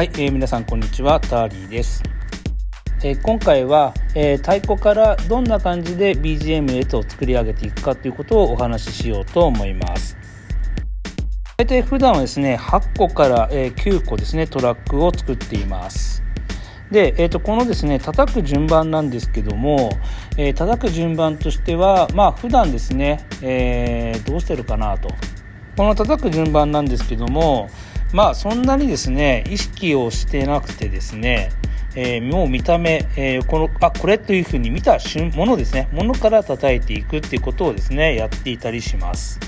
はい、えー、皆さんこんにちはターリーです、えー、今回は、えー、太鼓からどんな感じで BGM へと作り上げていくかということをお話ししようと思います。大体普段はですね8個から、え、9個ですねトラックを作っています。で、えー、とこのですね叩く順番なんですけども、えー、叩く順番としてはまあ普段ですね、え、どうしてるかなと。この叩く順番なんですけどもまあそんなにですね意識をしてなくてですね、えー、もう見た目、えー、このあこれというふうに見たものですねものから叩いていくっていうことをですねやっていたりします。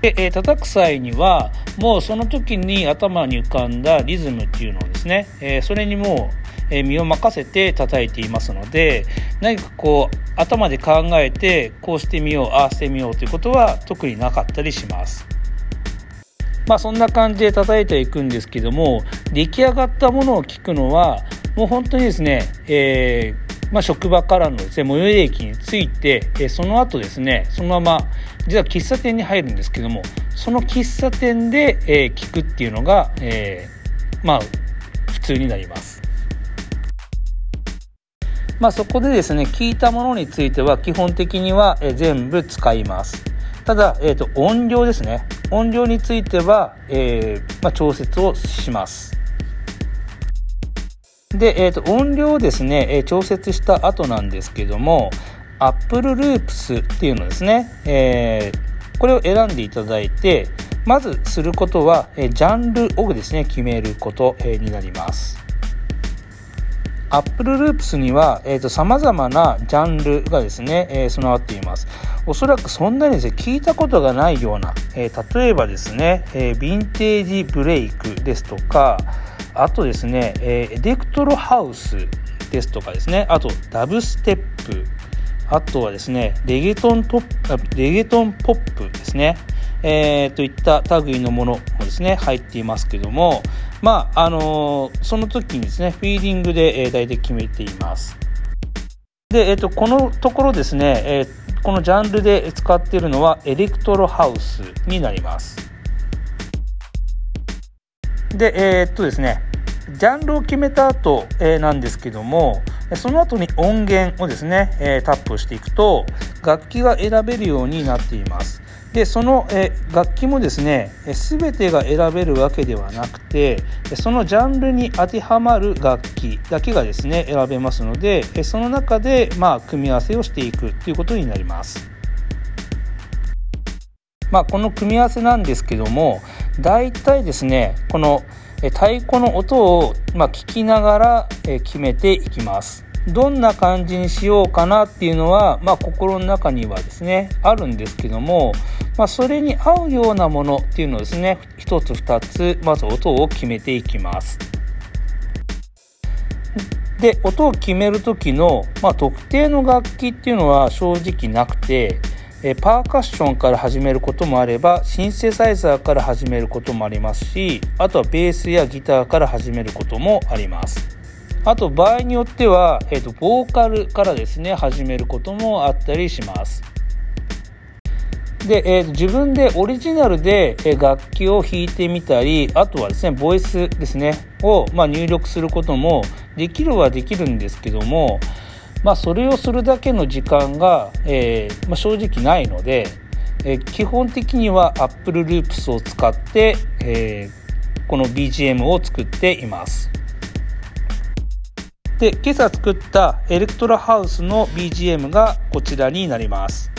で、えー、叩く際にはもうその時に頭に浮かんだリズムっていうのをですね、えそれにもう、え身を任せて叩いていますので何かこう頭で考えてこうしてみようああしてみようということは特になかったりします。まあそんな感じで叩いていくんですけども出来上がったものを聞くのはもう本当にですね、えー、まあ、職場からのですね最寄り駅に着いて、えその後ですねそのまま実は喫茶店に入るんですけどもその喫茶店で、えー、聞くっていうのが、えー、まあ普通になります。まあ、そこでですね聞いたものについては基本的には、全部使います。ただ、えーと、音量ですね。音量については、えー、まあ、調節をします。で、えーと、音量をですね、えー、調節した後なんですけども Apple Loops っていうのですね、えー、これを選んでいただいてまずすることは、えジャンルをですね決めること、えになります。アップルループスには、えーと、様々なジャンルがですね、えー、備わっています。おそらくそんなにですね、聞いたことがないような、えー、例えばですね、えー、ヴィンテージブレイクですとか、あとですね、えー、エデクトロハウスですとかですね、あとダブステップ、あとはですね、レゲトントレゲトンポップですね、えー、といった類のものもですね、入っていますけども、まあ、あのー、その時にですね、フィーリングで、えー、大体決めています。で、えっ、ー、と、このところですね、えー、このジャンルで使っているのはエレクトロハウスになります。で、えー、っとですね、ジャンルを決めた後、えー、なんですけども、その後に音源をですね、えー、タップしていくと、楽器が選べるようになっています。でそのえ楽器もですね全てが選べるわけではなくてそのジャンルに当てはまる楽器だけがですね選べますのでその中でまあ組み合わせをしていくということになります。まあ、この組み合わせなんですけども大体ですねこの太鼓の音をまあ聞きながら決めていきます。どんな感じにしようかなっていうのは、まあ、心の中にはですねあるんですけども、まあ、それに合うようなものっていうのをですね1つ2つまず音を決めていきますで音を決める時の、まあ、特定の楽器っていうのは正直なくてえパーカッションから始めることもあればシンセサイザーから始めることもありますしあとはベースやギターから始めることもあります。あと場合によっては、えーと、ボーカルからですね始めることもあったりします。で、えーと、自分でオリジナルで楽器を弾いてみたりあとはですねボイスですねを、まあ、入力することもできるはできるんですけども、まあ、それをするだけの時間が、えー、まあ、正直ないので、えー、基本的には Apple Loops を使って、えー、この BGM を作っています。で今朝作ったエレクトラハウスの BGM がこちらになります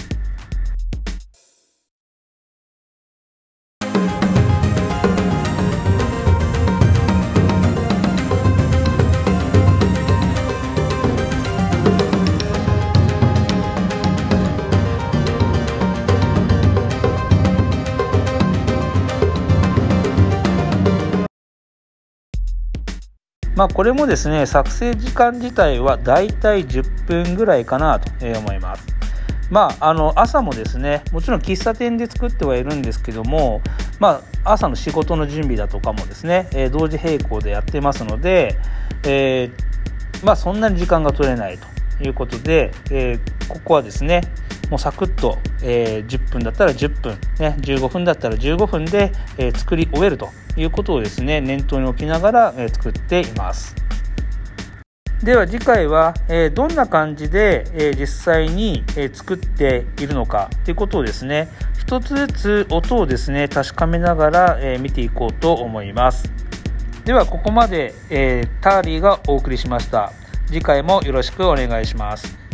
まあ、これもですね作成時間自体はだいたい10分ぐらいかなと思います。まあ、あの朝もですねもちろん喫茶店で作ってはいるんですけども、まあ、朝の仕事の準備だとかもですね、え、同時並行でやってますので、えー、まあ、そんなに時間が取れないということで、えー、ここはですね、もうサクッと、えー、10分だったら10分、ね、15分だったら15分で、えー、作り終えるということをですね念頭に置きながら、えー、作っています。では次回は、えー、どんな感じで、えー、実際に、えー、作っているのかということをですね一つずつ音をですね確かめながら、え見ていこうと思います。ではここまで、えターリーがお送りしました。次回もよろしくお願いします。